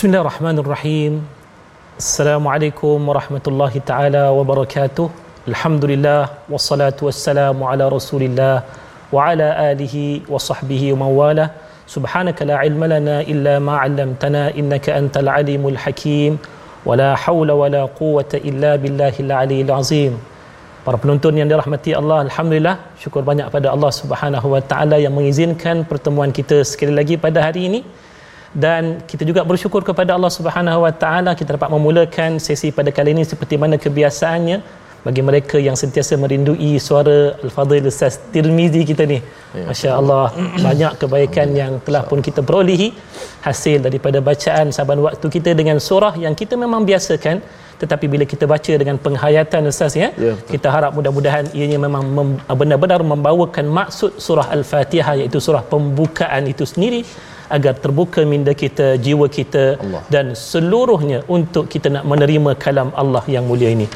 Bismillahirrahmanirrahim. Assalamualaikum warahmatullahi taala wabarakatuh. Alhamdulillah wassalatu wassalamu ala Rasulillah wa ala alihi wa sahbihi wa mawala. Subhanaka la ilma lana illa ma 'allamtana innaka antal alimul hakim. Wa la haula wa la quwwata illa billahil aliyil azim. Para penonton yang dirahmati Allah, alhamdulillah syukur banyak pada Allah Subhanahu wa taala yang mengizinkan pertemuan kita sekali lagi pada hari ini. Dan kita juga bersyukur kepada Allah Subhanahu Wa Taala kita dapat memulakan sesi pada kali ini seperti mana kebiasaannya bagi mereka yang sentiasa merindui suara Al-Fadhil Ustaz Tirmizi kita ni. Ya, Masya Allah, banyak kebaikan yang telah pun kita perolehi hasil daripada bacaan saban waktu kita dengan surah yang kita memang biasakan tetapi bila kita baca dengan penghayatan Ustaz ya, ya kita harap mudah-mudahan ianya memang mem, benar-benar membawakan maksud surah Al-Fatihah iaitu surah pembukaan itu sendiri agar terbuka minda kita, jiwa kita Allah. dan seluruhnya untuk kita nak menerima kalam Allah yang mulia ini.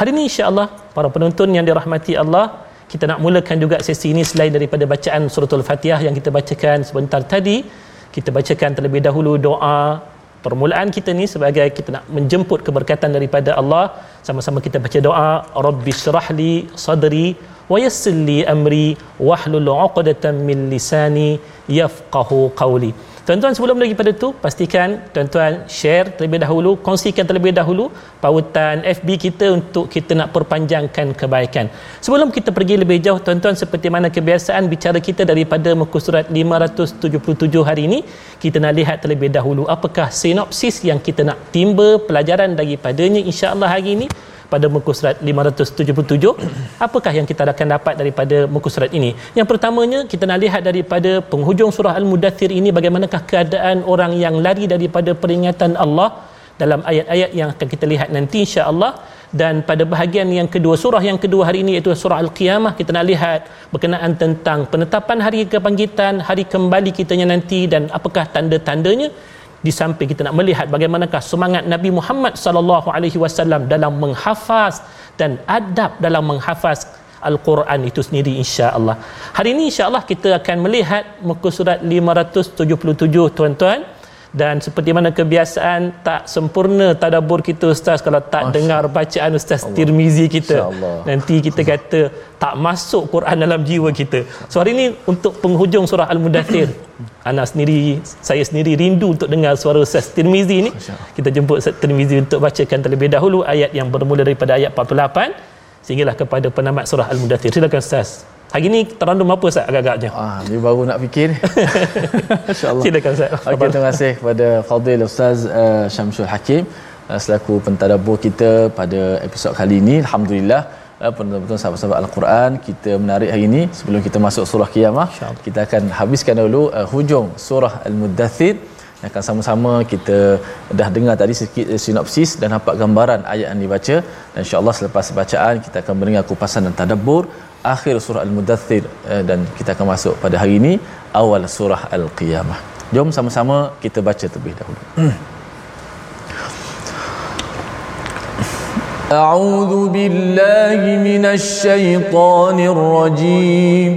Hari ini insya-Allah para penonton yang dirahmati Allah, kita nak mulakan juga sesi ini selain daripada bacaan surah Al-Fatihah yang kita bacakan sebentar tadi, kita bacakan terlebih dahulu doa permulaan kita ni sebagai kita nak menjemput keberkatan daripada Allah sama-sama kita baca doa Rabbi syrahli sadri wa yassir li amri wahlul 'uqdatam min lisani yafqahu qawli Tuan-tuan sebelum lagi pada tu pastikan tuan-tuan share terlebih dahulu, kongsikan terlebih dahulu pautan FB kita untuk kita nak perpanjangkan kebaikan. Sebelum kita pergi lebih jauh tuan-tuan seperti mana kebiasaan bicara kita daripada muka surat 577 hari ini, kita nak lihat terlebih dahulu apakah sinopsis yang kita nak timba pelajaran daripadanya insya-Allah hari ini pada muka surat 577 apakah yang kita akan dapat daripada muka surat ini? Yang pertamanya kita nak lihat daripada penghujung surah al-mudathir ini bagaimanakah keadaan orang yang lari daripada peringatan Allah. Dalam ayat-ayat yang akan kita lihat nanti insya-Allah. Dan pada bahagian yang kedua surah yang kedua hari ini iaitu surah al-qiyamah kita nak lihat berkenaan tentang penetapan hari kebangkitan hari kembali kitanya nanti dan apakah tanda-tandanya di samping kita nak melihat bagaimanakah semangat Nabi Muhammad sallallahu alaihi wasallam dalam menghafaz dan adab dalam menghafaz Al-Quran itu sendiri insya-Allah. Hari ini insya-Allah kita akan melihat muka surat 577 tuan-tuan dan seperti mana kebiasaan tak sempurna tadabbur kita ustaz kalau tak Masya dengar bacaan ustaz Allah. Tirmizi kita. Nanti kita kata tak masuk Quran dalam jiwa kita. So hari ini untuk penghujung surah Al-Mudathir anak sendiri saya sendiri rindu untuk dengar suara ustaz Tirmizi ni kita jemput ustaz Tirmizi untuk bacakan terlebih dahulu ayat yang bermula daripada ayat 48 sehinggalah kepada penamat surah Al-Mudathir. Silakan ustaz Hari ni terandum apa Ustaz agak-agaknya? Ah, ni baru nak fikir. Insya-Allah. Silakan Ustaz. Okey, terima kasih kepada Fadil Ustaz uh, Syamsul Hakim uh, selaku pentadabbur kita pada episod kali ini. Alhamdulillah uh, penonton sahabat-sahabat Al-Quran kita menarik hari ini sebelum kita masuk surah Qiyamah kita akan habiskan dulu uh, hujung surah Al-Muddathir akan sama-sama kita dah dengar tadi sedikit sinopsis dan nampak gambaran ayat yang dibaca dan insya-Allah selepas bacaan kita akan mendengar kupasan dan tadabbur akhir surah Al-Mudathir eh, dan kita akan masuk pada hari ini awal surah Al-Qiyamah. Jom sama-sama kita baca terlebih dahulu. أعوذ بالله من الشيطان الرجيم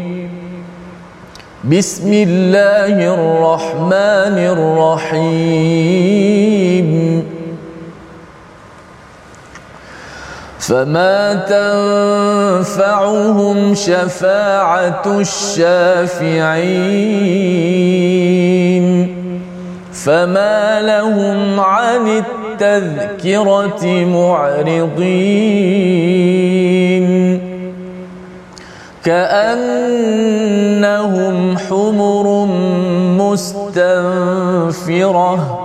بسم الله الرحمن الرحيم فما تنفعهم شفاعة الشافعين فما لهم عن التذكرة معرضين كأنهم حمر مستنفرة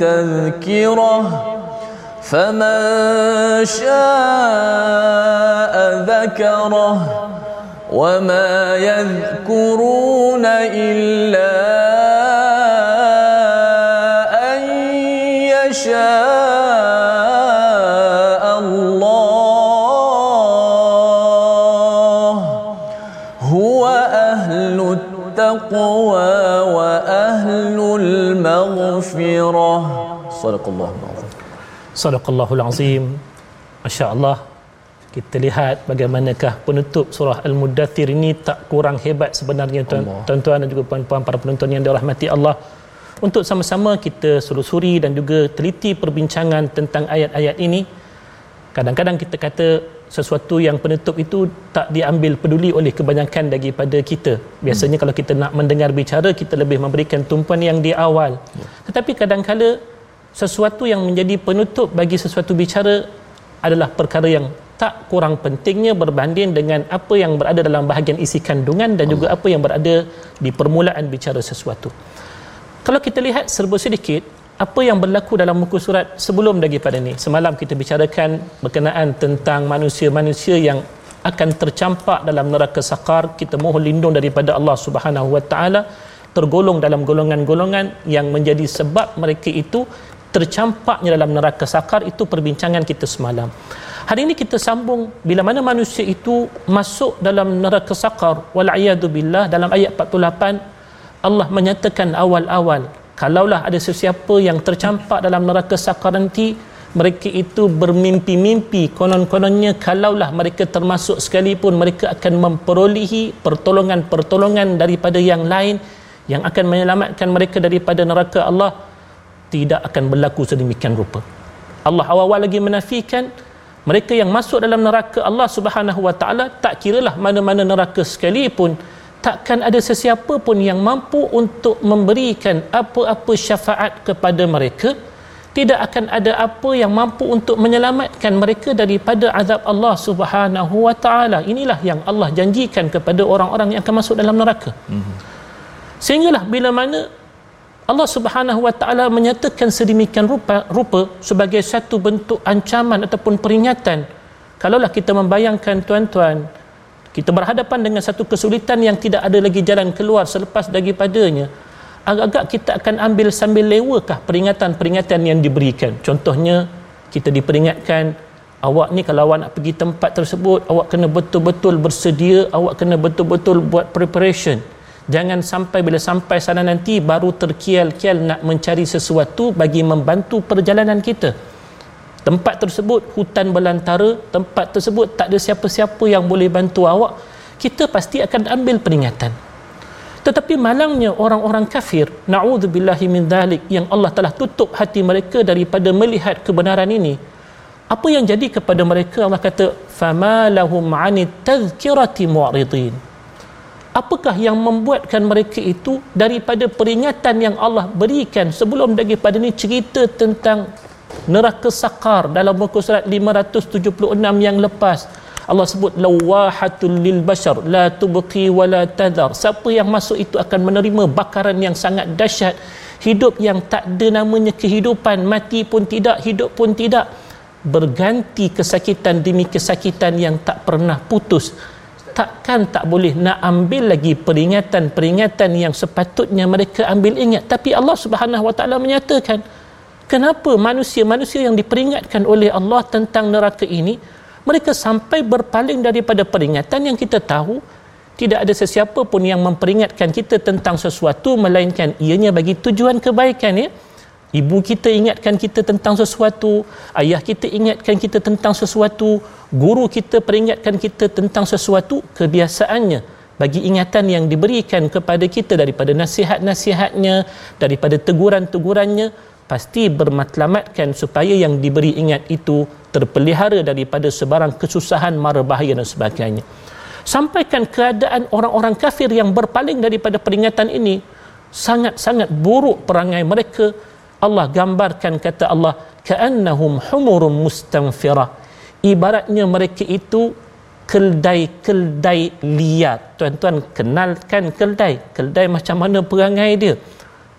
تذكرة فمن شاء ذكره وما يذكرون إلا Sadaqallahul Azim. Sadaqallahul Azim. Masya Allah kita lihat bagaimanakah penutup surah Al-Mudathir ini tak kurang hebat sebenarnya tuan, tuan-tuan dan juga puan-puan para penonton yang dirahmati Allah. Untuk sama-sama kita selusuri dan juga teliti perbincangan tentang ayat-ayat ini. Kadang-kadang kita kata sesuatu yang penutup itu tak diambil peduli oleh kebanyakan daripada kita. Biasanya hmm. kalau kita nak mendengar bicara kita lebih memberikan tumpuan yang di awal. Yeah. tetapi kadang-kadang sesuatu yang menjadi penutup bagi sesuatu bicara adalah perkara yang tak kurang pentingnya berbanding dengan apa yang berada dalam bahagian isi kandungan dan juga apa yang berada di permulaan bicara sesuatu. Kalau kita lihat serba sedikit apa yang berlaku dalam muka surat sebelum daripada ini. Semalam kita bicarakan berkenaan tentang manusia-manusia yang akan tercampak dalam neraka sakar. Kita mohon lindung daripada Allah Subhanahu Wa Taala tergolong dalam golongan-golongan yang menjadi sebab mereka itu tercampaknya dalam neraka sakar itu perbincangan kita semalam. Hari ini kita sambung bila mana manusia itu masuk dalam neraka sakar wal billah dalam ayat 48 Allah menyatakan awal-awal kalaulah ada sesiapa yang tercampak dalam neraka sakar nanti mereka itu bermimpi-mimpi konon-kononnya kalaulah mereka termasuk sekalipun mereka akan memperolehi pertolongan-pertolongan daripada yang lain yang akan menyelamatkan mereka daripada neraka Allah tidak akan berlaku sedemikian rupa. Allah awal-awal lagi menafikan mereka yang masuk dalam neraka Allah Subhanahu wa taala tak kiralah mana-mana neraka sekalipun takkan ada sesiapa pun yang mampu untuk memberikan apa-apa syafaat kepada mereka tidak akan ada apa yang mampu untuk menyelamatkan mereka daripada azab Allah Subhanahu wa taala inilah yang Allah janjikan kepada orang-orang yang akan masuk dalam neraka mm-hmm. sehinggalah bila mana Allah Subhanahu Wa Taala menyatakan sedemikian rupa, rupa sebagai satu bentuk ancaman ataupun peringatan. Kalaulah kita membayangkan tuan-tuan, kita berhadapan dengan satu kesulitan yang tidak ada lagi jalan keluar selepas daripadanya. Agak-agak kita akan ambil sambil lewakah peringatan-peringatan yang diberikan. Contohnya, kita diperingatkan awak ni kalau awak nak pergi tempat tersebut, awak kena betul-betul bersedia, awak kena betul-betul buat preparation jangan sampai bila sampai sana nanti baru terkial-kial nak mencari sesuatu bagi membantu perjalanan kita. Tempat tersebut hutan belantara tempat tersebut tak ada siapa-siapa yang boleh bantu awak kita pasti akan ambil peringatan. Tetapi malangnya orang-orang kafir na'udzubillahi min dhalik yang Allah telah tutup hati mereka daripada melihat kebenaran ini apa yang jadi kepada mereka? Allah kata fama lahum 'anit tadhkirati mu'ridin apakah yang membuatkan mereka itu daripada peringatan yang Allah berikan sebelum daripada ini cerita tentang neraka sakar dalam muka surat 576 yang lepas? Allah sebut lawahatul lil bashar la tubqi wa la tadhar. Siapa yang masuk itu akan menerima bakaran yang sangat dahsyat. Hidup yang tak ada namanya kehidupan mati pun tidak hidup pun tidak berganti kesakitan demi kesakitan yang tak pernah putus takkan tak boleh nak ambil lagi peringatan-peringatan yang sepatutnya mereka ambil ingat. Tapi Allah Subhanahu Wa Taala menyatakan kenapa manusia-manusia yang diperingatkan oleh Allah tentang neraka ini mereka sampai berpaling daripada peringatan yang kita tahu tidak ada sesiapa pun yang memperingatkan kita tentang sesuatu melainkan ianya bagi tujuan kebaikan ya ibu kita ingatkan kita tentang sesuatu ayah kita ingatkan kita tentang sesuatu guru kita peringatkan kita tentang sesuatu kebiasaannya bagi ingatan yang diberikan kepada kita daripada nasihat-nasihatnya daripada teguran-tegurannya pasti bermatlamatkan supaya yang diberi ingat itu terpelihara daripada sebarang kesusahan mara bahaya dan sebagainya. Sampaikan keadaan orang-orang kafir yang berpaling daripada peringatan ini sangat-sangat buruk perangai mereka Allah gambarkan kata Allah ka'annahum humurum mustanfirah. Ibaratnya mereka itu keldai-keldai liar. Tuan-tuan kenalkan keldai. Keldai macam mana perangai dia?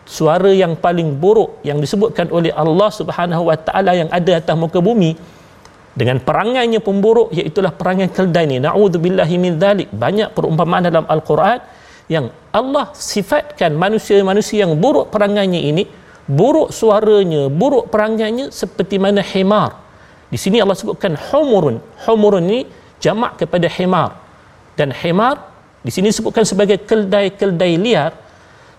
Suara yang paling buruk yang disebutkan oleh Allah Subhanahu wa taala yang ada atas muka bumi dengan perangainya pemburuk iaitu perangai keldai ni. Naudzubillahi min dzalik banyak perumpamaan dalam al-Quran yang Allah sifatkan manusia-manusia yang buruk perangainya ini buruk suaranya buruk perangainya seperti mana himar. Di sini Allah sebutkan humurun. Humurun ni jamak kepada himar. Dan himar di sini disebutkan sebagai keldai-keldai liar.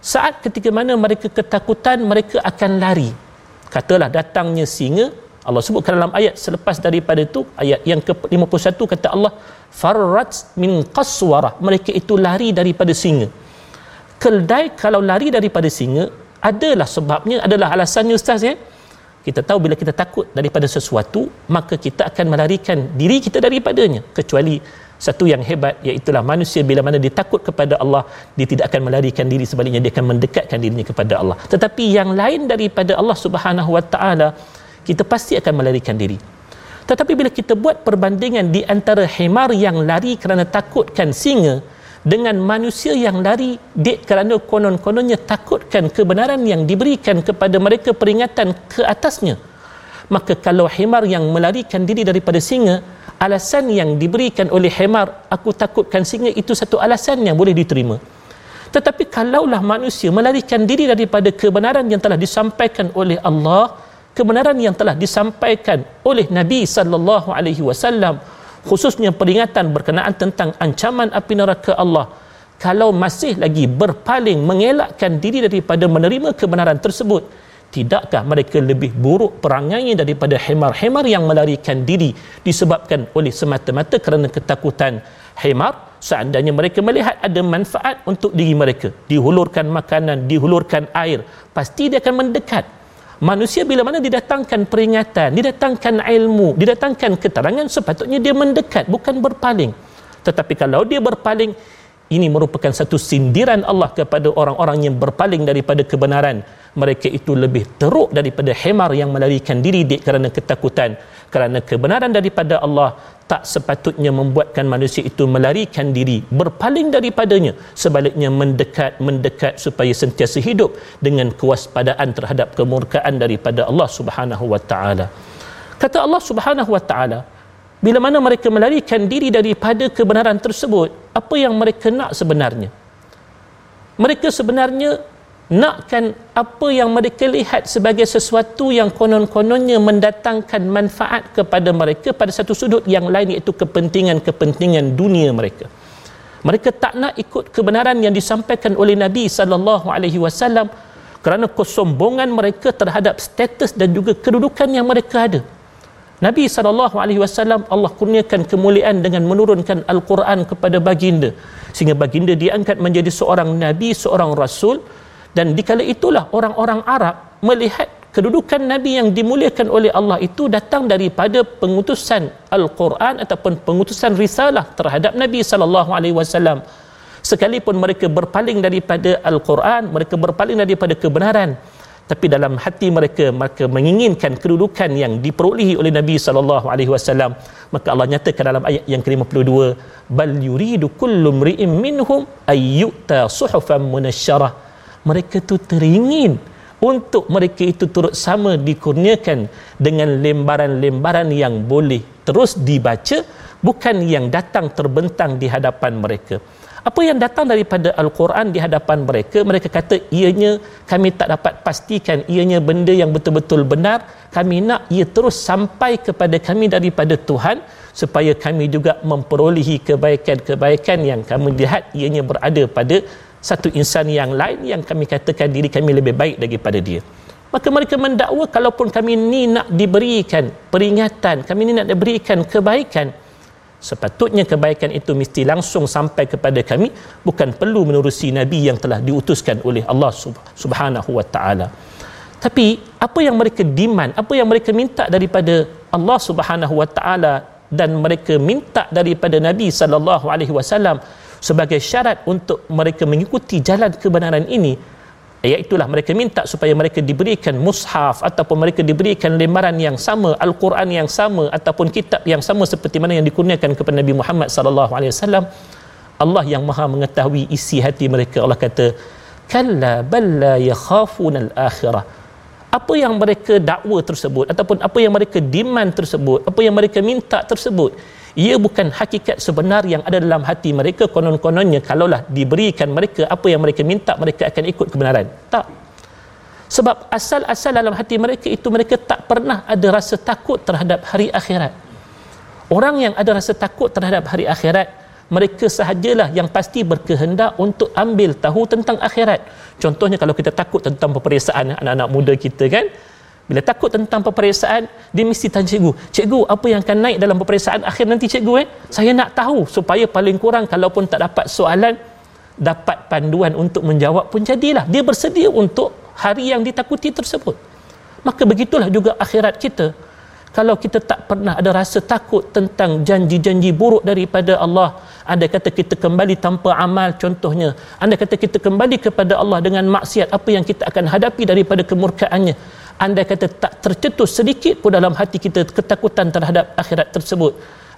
Saat ketika mana mereka ketakutan mereka akan lari. Katalah datangnya singa Allah sebutkan dalam ayat selepas daripada itu ayat yang ke-51 kata Allah farrat min qaswara mereka itu lari daripada singa. Keldai kalau lari daripada singa adalah sebabnya adalah alasannya ustaz ya. Kita tahu bila kita takut daripada sesuatu maka kita akan melarikan diri kita daripadanya. Kecuali satu yang hebat iaitu manusia bila mana dia takut kepada Allah dia tidak akan melarikan diri sebaliknya dia akan mendekatkan dirinya kepada Allah. Tetapi yang lain daripada Allah Subhanahu wa taala kita pasti akan melarikan diri. Tetapi bila kita buat perbandingan di antara himar yang lari kerana takutkan singa dengan manusia yang lari dek kerana konon-kononnya takutkan kebenaran yang diberikan kepada mereka peringatan ke atasnya. Maka kalau himar yang melarikan diri daripada singa alasan yang diberikan oleh himar aku takutkan singa itu satu alasan yang boleh diterima. Tetapi kalaulah manusia melarikan diri daripada kebenaran yang telah disampaikan oleh Allah kebenaran yang telah disampaikan oleh Nabi sallallahu alaihi wasallam khususnya peringatan berkenaan tentang ancaman api neraka Allah kalau masih lagi berpaling mengelakkan diri daripada menerima kebenaran tersebut tidakkah mereka lebih buruk perangainya daripada hemar-hemar yang melarikan diri disebabkan oleh semata-mata kerana ketakutan? Hemar seandainya mereka melihat ada manfaat untuk diri mereka dihulurkan makanan dihulurkan air pasti dia akan mendekat manusia bila mana didatangkan peringatan didatangkan ilmu didatangkan keterangan sepatutnya dia mendekat bukan berpaling. Tetapi kalau dia berpaling ini merupakan satu sindiran Allah kepada orang-orang yang berpaling daripada kebenaran. Mereka itu lebih teruk daripada hemar yang melarikan diri di kerana ketakutan kerana kebenaran daripada Allah tak sepatutnya membuatkan manusia itu melarikan diri berpaling daripadanya. Sebaliknya mendekat mendekat supaya sentiasa hidup dengan kewaspadaan terhadap kemurkaan daripada Allah Subhanahu wa taala. Kata Allah Subhanahu wa taala bila mana mereka melarikan diri daripada kebenaran tersebut apa yang mereka nak sebenarnya? Mereka sebenarnya nakkan apa yang mereka lihat sebagai sesuatu yang konon-kononnya mendatangkan manfaat kepada mereka pada satu sudut yang lain iaitu kepentingan-kepentingan dunia mereka. Mereka tak nak ikut kebenaran yang disampaikan oleh Nabi sallallahu alaihi wasallam kerana kesombongan mereka terhadap status dan juga kedudukan yang mereka ada. Nabi sallallahu alaihi wasallam Allah kurniakan kemuliaan dengan menurunkan al-Quran kepada baginda sehingga baginda diangkat menjadi seorang nabi seorang rasul dan dikala itulah orang-orang Arab melihat kedudukan nabi yang dimuliakan oleh Allah itu datang daripada pengutusan al-Quran ataupun pengutusan risalah terhadap Nabi sallallahu alaihi wasallam. Sekalipun mereka berpaling daripada al-Quran mereka berpaling daripada kebenaran tapi dalam hati mereka mereka menginginkan kedudukan yang diperolehi oleh Nabi sallallahu alaihi wasallam. Maka Allah nyatakan dalam ayat yang ke-52 bal yuridu kullu mri'in minhum ayyuta suhufan munasyarah mereka tu teringin untuk mereka itu turut sama dikurniakan dengan lembaran-lembaran yang boleh terus dibaca bukan yang datang terbentang di hadapan mereka. Apa yang datang daripada Al-Quran di hadapan mereka mereka kata ianya kami tak dapat pastikan ianya benda yang betul-betul benar. Kami nak ia terus sampai kepada kami daripada Tuhan supaya kami juga memperolehi kebaikan-kebaikan yang kami lihat ianya berada pada satu insan yang lain yang kami katakan diri kami lebih baik daripada dia. Maka mereka mendakwa kalaupun kami ni nak diberikan peringatan kami ni nak diberikan kebaikan sepatutnya kebaikan itu mesti langsung sampai kepada kami bukan perlu menerusi nabi yang telah diutuskan oleh Allah Subhanahu wa taala. Tapi apa yang mereka demand apa yang mereka minta daripada Allah Subhanahu wa taala dan mereka minta daripada nabi sallallahu alaihi wasallam sebagai syarat untuk mereka mengikuti jalan kebenaran ini iaitulah mereka minta supaya mereka diberikan mushaf ataupun mereka diberikan lembaran yang sama al-Quran yang sama ataupun kitab yang sama seperti mana yang dikurniakan kepada Nabi Muhammad sallallahu alaihi wasallam. Allah yang Maha mengetahui isi hati mereka. Allah kata kalla balla yakhafuna al-akhirah. Apa yang mereka dakwa tersebut ataupun apa yang mereka demand tersebut apa yang mereka minta tersebut ia bukan hakikat sebenar yang ada dalam hati mereka konon-kononnya kalaulah diberikan mereka apa yang mereka minta mereka akan ikut kebenaran. Tak. Sebab asal-asal dalam hati mereka itu mereka tak pernah ada rasa takut terhadap hari akhirat. Orang yang ada rasa takut terhadap hari akhirat mereka sahajalah yang pasti berkehendak untuk ambil tahu tentang akhirat. Contohnya kalau kita takut tentang peperiksaan anak-anak muda kita kan bila takut tentang peperiksaan dia mesti tanya cikgu cikgu apa yang akan naik dalam peperiksaan akhir nanti cikgu eh? Saya nak tahu supaya paling kurang kalaupun tak dapat soalan dapat panduan untuk menjawab pun jadilah. Dia bersedia untuk hari yang ditakuti tersebut. Maka begitulah juga akhirat kita. Kalau kita tak pernah ada rasa takut tentang janji-janji buruk daripada Allah anda kata kita kembali tanpa amal contohnya anda kata kita kembali kepada Allah dengan maksiat apa yang kita akan hadapi daripada kemurkaannya anda kata tak tercetus sedikit pun dalam hati kita ketakutan terhadap akhirat tersebut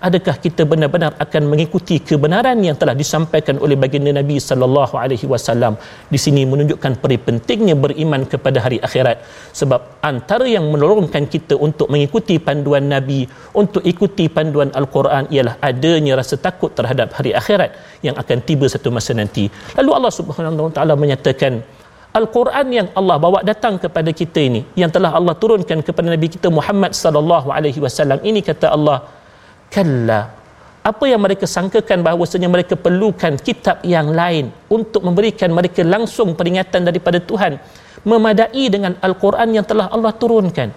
adakah kita benar-benar akan mengikuti kebenaran yang telah disampaikan oleh baginda Nabi sallallahu alaihi wasallam? Di sini menunjukkan peri pentingnya beriman kepada hari akhirat. Sebab antara yang menolongkan kita untuk mengikuti panduan Nabi untuk ikuti panduan Al-Quran ialah adanya rasa takut terhadap hari akhirat yang akan tiba satu masa nanti. Lalu Allah Subhanahu wa taala menyatakan Al-Quran yang Allah bawa datang kepada kita ini yang telah Allah turunkan kepada Nabi kita Muhammad sallallahu alaihi wasallam. Ini kata Allah kalla. Apa yang mereka sangkakan bahawasanya mereka perlukan kitab yang lain untuk memberikan mereka langsung peringatan daripada Tuhan memadai dengan Al-Quran yang telah Allah turunkan.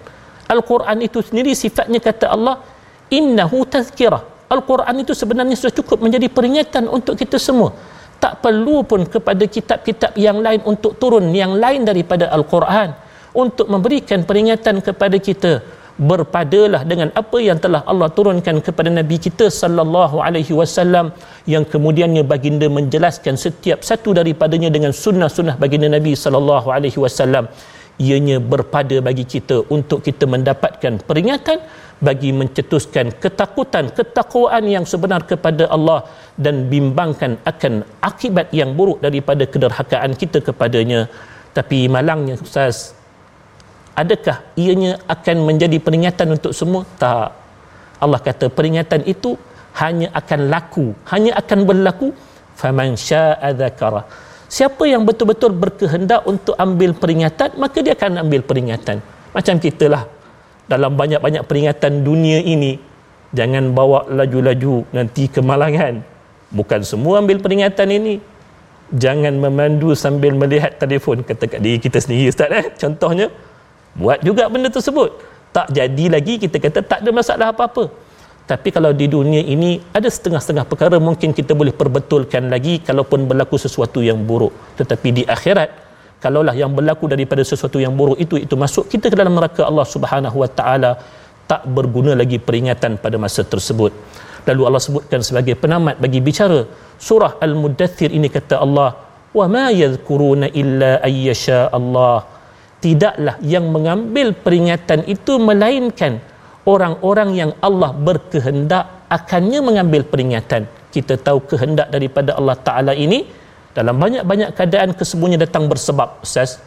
Al-Quran itu sendiri sifatnya kata Allah innahu tazkirah. Al-Quran itu sebenarnya sudah cukup menjadi peringatan untuk kita semua tak perlu pun kepada kitab-kitab yang lain untuk turun yang lain daripada Al-Quran untuk memberikan peringatan kepada kita. Berpadalah dengan apa yang telah Allah turunkan kepada Nabi kita sallallahu alaihi wasallam yang kemudiannya baginda menjelaskan setiap satu daripadanya dengan sunnah-sunnah baginda Nabi sallallahu alaihi wasallam ianya berpada bagi kita untuk kita mendapatkan peringatan bagi mencetuskan ketakutan ketakwaan yang sebenar kepada Allah dan bimbangkan akan akibat yang buruk daripada kederhakaan kita kepadanya. Tapi malangnya ustaz adakah ianya akan menjadi peringatan untuk semua? Tak. Allah kata peringatan itu hanya akan laku hanya akan berlaku. Faman syaa'a dzakara siapa yang betul-betul berkehendak untuk ambil peringatan maka dia akan ambil peringatan. Macam kita lah dalam banyak-banyak peringatan dunia ini jangan bawa laju-laju nanti kemalangan bukan semua ambil peringatan ini. Jangan memandu sambil melihat telefon kata kat diri kita sendiri ustaz eh. Contohnya buat juga benda tersebut. Tak jadi lagi kita kata tak ada masalah apa-apa tapi kalau di dunia ini ada setengah-setengah perkara mungkin kita boleh perbetulkan lagi kalaupun berlaku sesuatu yang buruk. Tetapi di akhirat kalaulah yang berlaku daripada sesuatu yang buruk itu itu masuk kita ke dalam neraka Allah Subhanahu wa taala tak berguna lagi peringatan pada masa tersebut. Lalu Allah sebutkan sebagai penamat bagi bicara surah al-mudaththir ini kata Allah wa ma yadhkuruna illa ayyasha Allah. Tidaklah yang mengambil peringatan itu melainkan orang-orang yang Allah berkehendak akannya mengambil peringatan. Kita tahu kehendak daripada Allah Ta'ala ini dalam banyak-banyak keadaan kesemuanya datang bersebab Ustaz.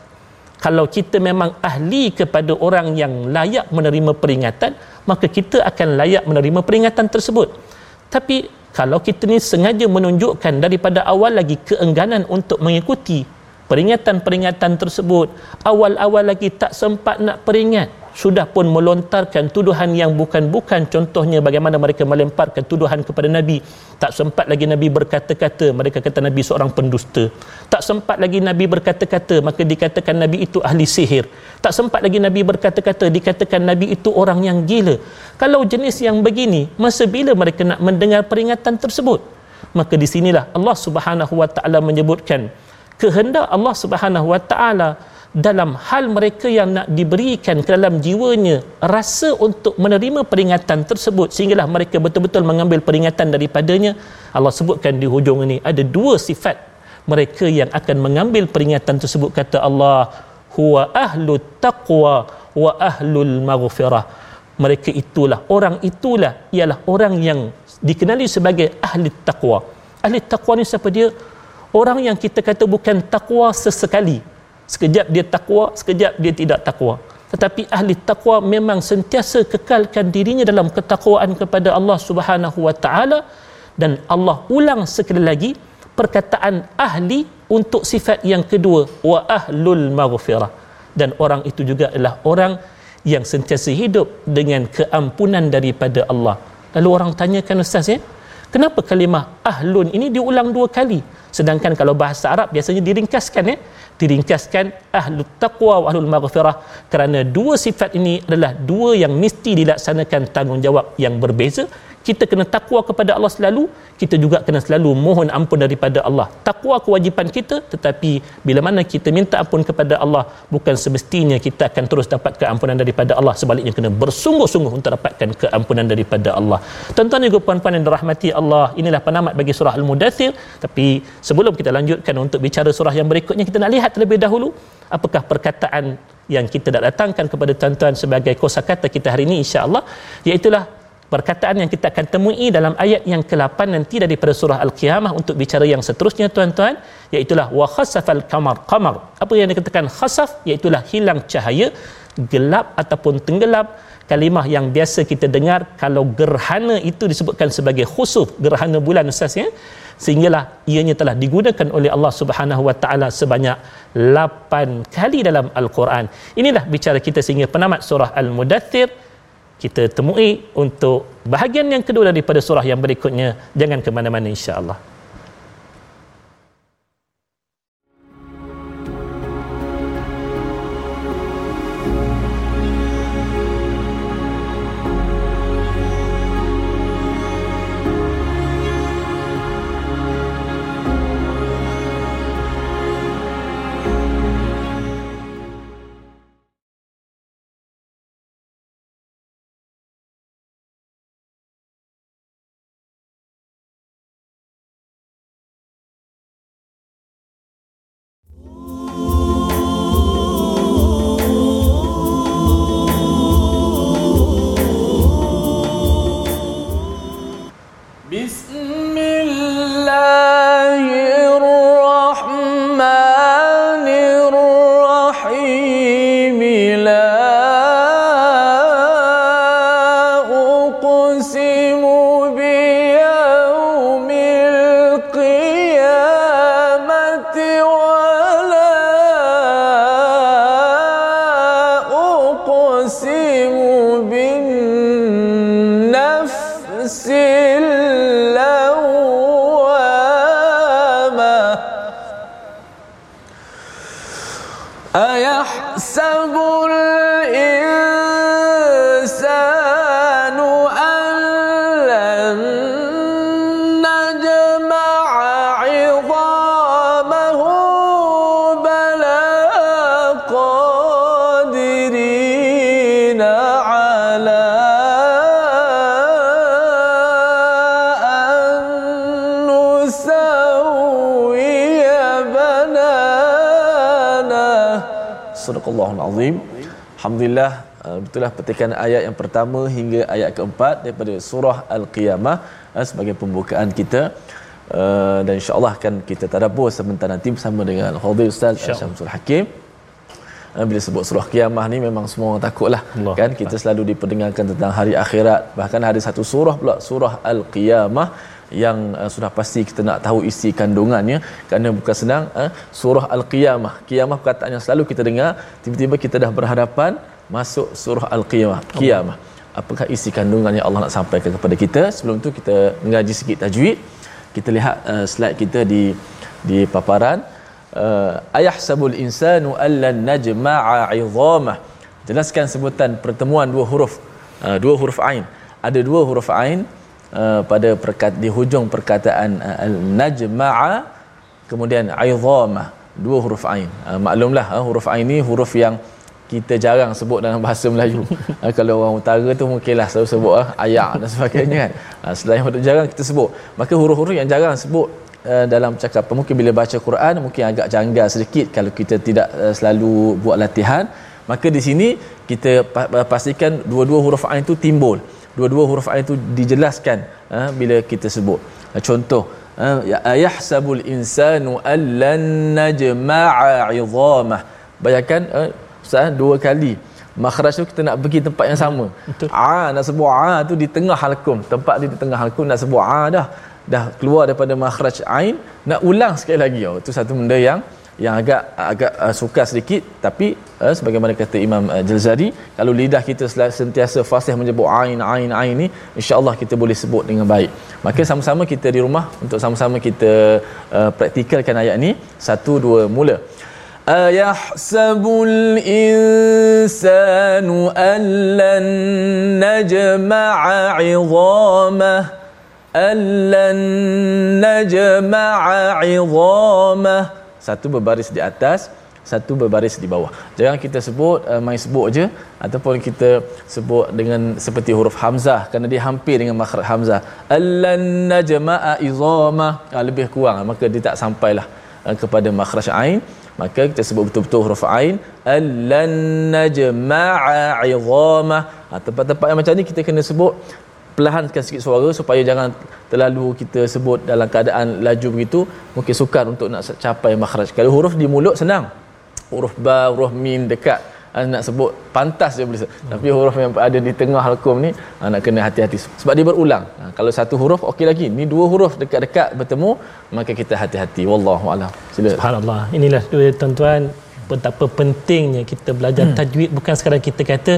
Kalau kita memang ahli kepada orang yang layak menerima peringatan maka kita akan layak menerima peringatan tersebut. Tapi kalau kita ni sengaja menunjukkan daripada awal lagi keengganan untuk mengikuti peringatan-peringatan tersebut awal-awal lagi tak sempat nak peringat. Sudah pun melontarkan tuduhan yang bukan-bukan contohnya bagaimana mereka melemparkan tuduhan kepada Nabi. Tak sempat lagi Nabi berkata-kata. Mereka kata Nabi seorang pendusta. Tak sempat lagi Nabi berkata-kata. Maka dikatakan Nabi itu ahli sihir. Tak sempat lagi Nabi berkata-kata. Dikatakan Nabi itu orang yang gila. Kalau jenis yang begini masa bila mereka nak mendengar peringatan tersebut? Maka di sinilah Allah Subhanahu wa taala menyebutkan kehendak Allah Subhanahu wa taala dalam hal mereka yang nak diberikan ke dalam jiwanya rasa untuk menerima peringatan tersebut sehinggalah mereka betul-betul mengambil peringatan daripadanya. Allah sebutkan di hujung ini ada dua sifat mereka yang akan mengambil peringatan tersebut kata Allah huwa ahlu taqwa wa ahlul maghfirah. Mereka itulah orang itulah ialah orang yang dikenali sebagai ahli taqwa. Ahli taqwa ni siapa dia orang yang kita kata bukan takwa sesekali. Sekejap dia takwa sekejap dia tidak takwa tetapi ahli takwa memang sentiasa kekalkan dirinya dalam ketakwaan kepada Allah Subhanahu wa taala dan Allah ulang sekali lagi perkataan ahli untuk sifat yang kedua wa ahlul maghfirah. Dan orang itu juga adalah orang yang sentiasa hidup dengan keampunan daripada Allah. Lalu orang tanyakan ustaz ya kenapa kalimah ahlun ini diulang dua kali? Sedangkan kalau bahasa Arab biasanya diringkaskan ya diringkaskan ahlu taqwa wa ahlul maghfirah kerana dua sifat ini adalah dua yang mesti dilaksanakan tanggungjawab yang berbeza kita kena takwa kepada Allah selalu kita juga kena selalu mohon ampun daripada Allah. Takwa kewajipan kita tetapi bila mana kita minta ampun kepada Allah bukan semestinya kita akan terus dapat keampunan daripada Allah. Sebaliknya kena bersungguh-sungguh untuk dapatkan keampunan daripada Allah. Tuan-tuan juga puan-puan yang dirahmati Allah inilah penamat bagi surah Al-Mudathir. Tapi sebelum kita lanjutkan untuk bicara surah yang berikutnya kita nak lihat terlebih dahulu apakah perkataan yang kita dah datangkan kepada tuan-tuan sebagai kosakata kita hari ini insya-Allah iaitu perkataan yang kita akan temui dalam ayat yang ke-8 nanti daripada surah Al-Qiyamah untuk bicara yang seterusnya tuan-tuan iaitu wa khasafal qamar. Qamar apa yang dikatakan khasaf? Iaitu hilang cahaya gelap ataupun tenggelam. Kalimah yang biasa kita dengar kalau gerhana itu disebutkan sebagai khusuf gerhana bulan ustaz ya. Sehinggalah ianya telah digunakan oleh Allah Subhanahu wa taala sebanyak 8 kali dalam al-Quran. Inilah bicara kita sehingga penamat surah al-mudaththir kita temui untuk bahagian yang kedua daripada surah yang berikutnya. Jangan ke mana-mana insya-Allah Azim. Alhamdulillah uh, betullah petikan ayat yang pertama hingga ayat keempat daripada surah Al-Qiyamah uh, sebagai pembukaan kita. Uh, dan insya-Allah akan kita tadabbur sebentar nanti bersama dengan Fadil Ustaz Syamsul Hakim. Uh, bila sebut surah kiamah ni memang semua orang takutlah Allah. kan? Kita selalu diperdengarkan tentang hari akhirat. Bahkan ada satu surah pula surah al-qiyamah yang uh, sudah pasti kita nak tahu isi kandungannya. Kerana bukan senang uh, surah al-qiyamah. Kiamah perkataan yang selalu kita dengar tiba-tiba kita dah berhadapan masuk surah al-qiyamah kiamah apakah isi kandungan yang Allah nak sampaikan kepada kita? Sebelum tu kita mengaji sikit tajwid. Kita lihat uh, slide kita di di paparan uh, ayahsabul insanu allan najma'a 'idhamah jelaskan sebutan pertemuan dua huruf uh, dua huruf ain ada dua huruf ain uh, pada perkat, di hujung perkataan uh, al-najma'a kemudian 'idhamah dua huruf ain uh, maklumlah uh, huruf ain ni huruf yang kita jarang sebut dalam bahasa Melayu. ha, kalau orang utara tu mungkinlah selalu sebut ah, ayak dan sebagainya kan. Ha, selain itu jarang kita sebut. Maka huruf-huruf yang jarang sebut uh, dalam percakapan mungkin bila baca Quran mungkin agak janggal sedikit kalau kita tidak uh, selalu buat latihan. Maka di sini kita pastikan dua-dua huruf ain itu timbul. Dua-dua huruf ain itu dijelaskan uh, bila kita sebut. Uh, contoh uh, yahsabul insanu allan najma'a 'idhamah. Bayangkan uh, Ustaz dua kali makhraj tu kita nak pergi tempat yang sama Betul. a nak sebut a tu di tengah halkum tempat dia di tengah halkum nak sebut a dah dah keluar daripada makhraj ain nak ulang sekali lagi oh itu satu benda yang yang agak agak uh, sukar sedikit tapi uh, sebagaimana kata Imam uh, Jalzari kalau lidah kita sentiasa fasih menyebut ain ain ain ni insyaallah kita boleh sebut dengan baik maka sama-sama kita di rumah untuk sama-sama kita uh, praktikalkan ayat ni satu dua mula أيحسب الإنسان أن لن نجمع عظامه Allan najma'a izamah. Satu berbaris di atas, satu berbaris di bawah. Jangan kita sebut uh, main sebut je ataupun kita sebut dengan seperti huruf hamzah kerana dia hampir dengan makhraj hamzah. Allan najma'a izamah. Uh, lebih kurang maka dia tak sampailah uh, kepada makhraj ain. Maka kita sebut betul-betul huruf ain. Allan najma'a izamah. Uh, tempat-tempat yang macam ni kita kena sebut perlahankan sikit suara supaya jangan terlalu kita sebut dalam keadaan laju begitu mungkin sukar untuk nak capai makhraj. Kalau huruf di mulut senang. Huruf ba huruf mim dekat. Uh, nak sebut pantas je boleh tapi huruf yang ada di tengah halkum ni uh, nak kena hati-hati. Sebab dia berulang. Uh, kalau satu huruf okey lagi. Ni dua huruf dekat-dekat bertemu maka kita hati-hati. Wallahu alam. Sila. Subhanallah. Inilah tuan-tuan. Betapa pentingnya kita belajar hmm. tajwid. Bukan sekadar kita kata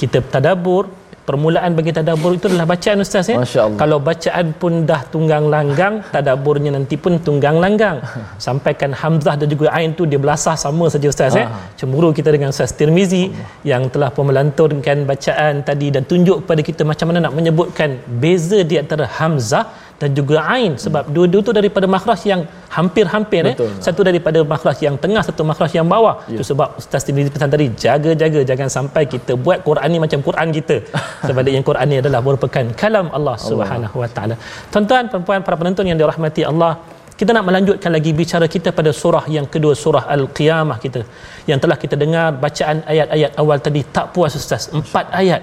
kita tadabbur permulaan bagi tadabbur itu adalah bacaan ustaz ya? Kalau bacaan pun dah tunggang langgang tadabburnya nanti pun tunggang langgang. Sampaikan hamzah dan juga ain tu dia belasah sama saja ustaz ya? Cemburu kita dengan ustaz Tirmizi yang telah pun melanturkan bacaan tadi dan tunjuk kepada kita macam mana nak menyebutkan beza di antara hamzah dan juga ain. Sebab hmm. dua-dua tu daripada makhraj yang hampir-hampir eh. Satu daripada makhraj yang tengah satu makhraj yang bawah. Itu ya. sebab ustaz Tirmizi pesan tadi jaga-jaga jangan sampai kita buat Quran ni macam Quran kita. Sebaliknya Quran ni adalah merupakan kalam Allah. Subhanahu wa taala. Tuan-tuan puan-puan para penonton yang dirahmati Allah kita nak melanjutkan lagi bicara kita pada surah yang kedua surah al-qiyamah kita. Yang telah kita dengar bacaan ayat-ayat awal tadi tak puas ustaz. Empat ayat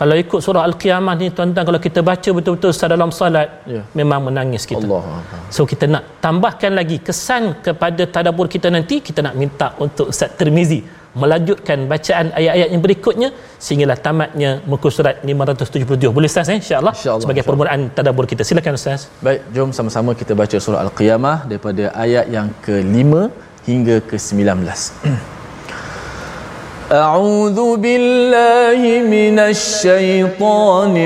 kalau ikut surah Al-Qiyamah ni tuan-tuan kalau kita baca betul-betul secara dalam salat ya. memang menangis kita. Allah. So kita nak tambahkan lagi kesan kepada tadabbur kita nanti kita nak minta untuk Ustaz Tirmizi melanjutkan bacaan ayat-ayat yang berikutnya sehinggalah tamatnya muka surat 577. Boleh Ustaz eh insya-Allah insya sebagai insya permulaan tadabbur kita. Silakan Ustaz. Baik, jom sama-sama kita baca surah Al-Qiyamah daripada ayat yang ke-5 hingga ke-19. أعوذ بالله من الشيطان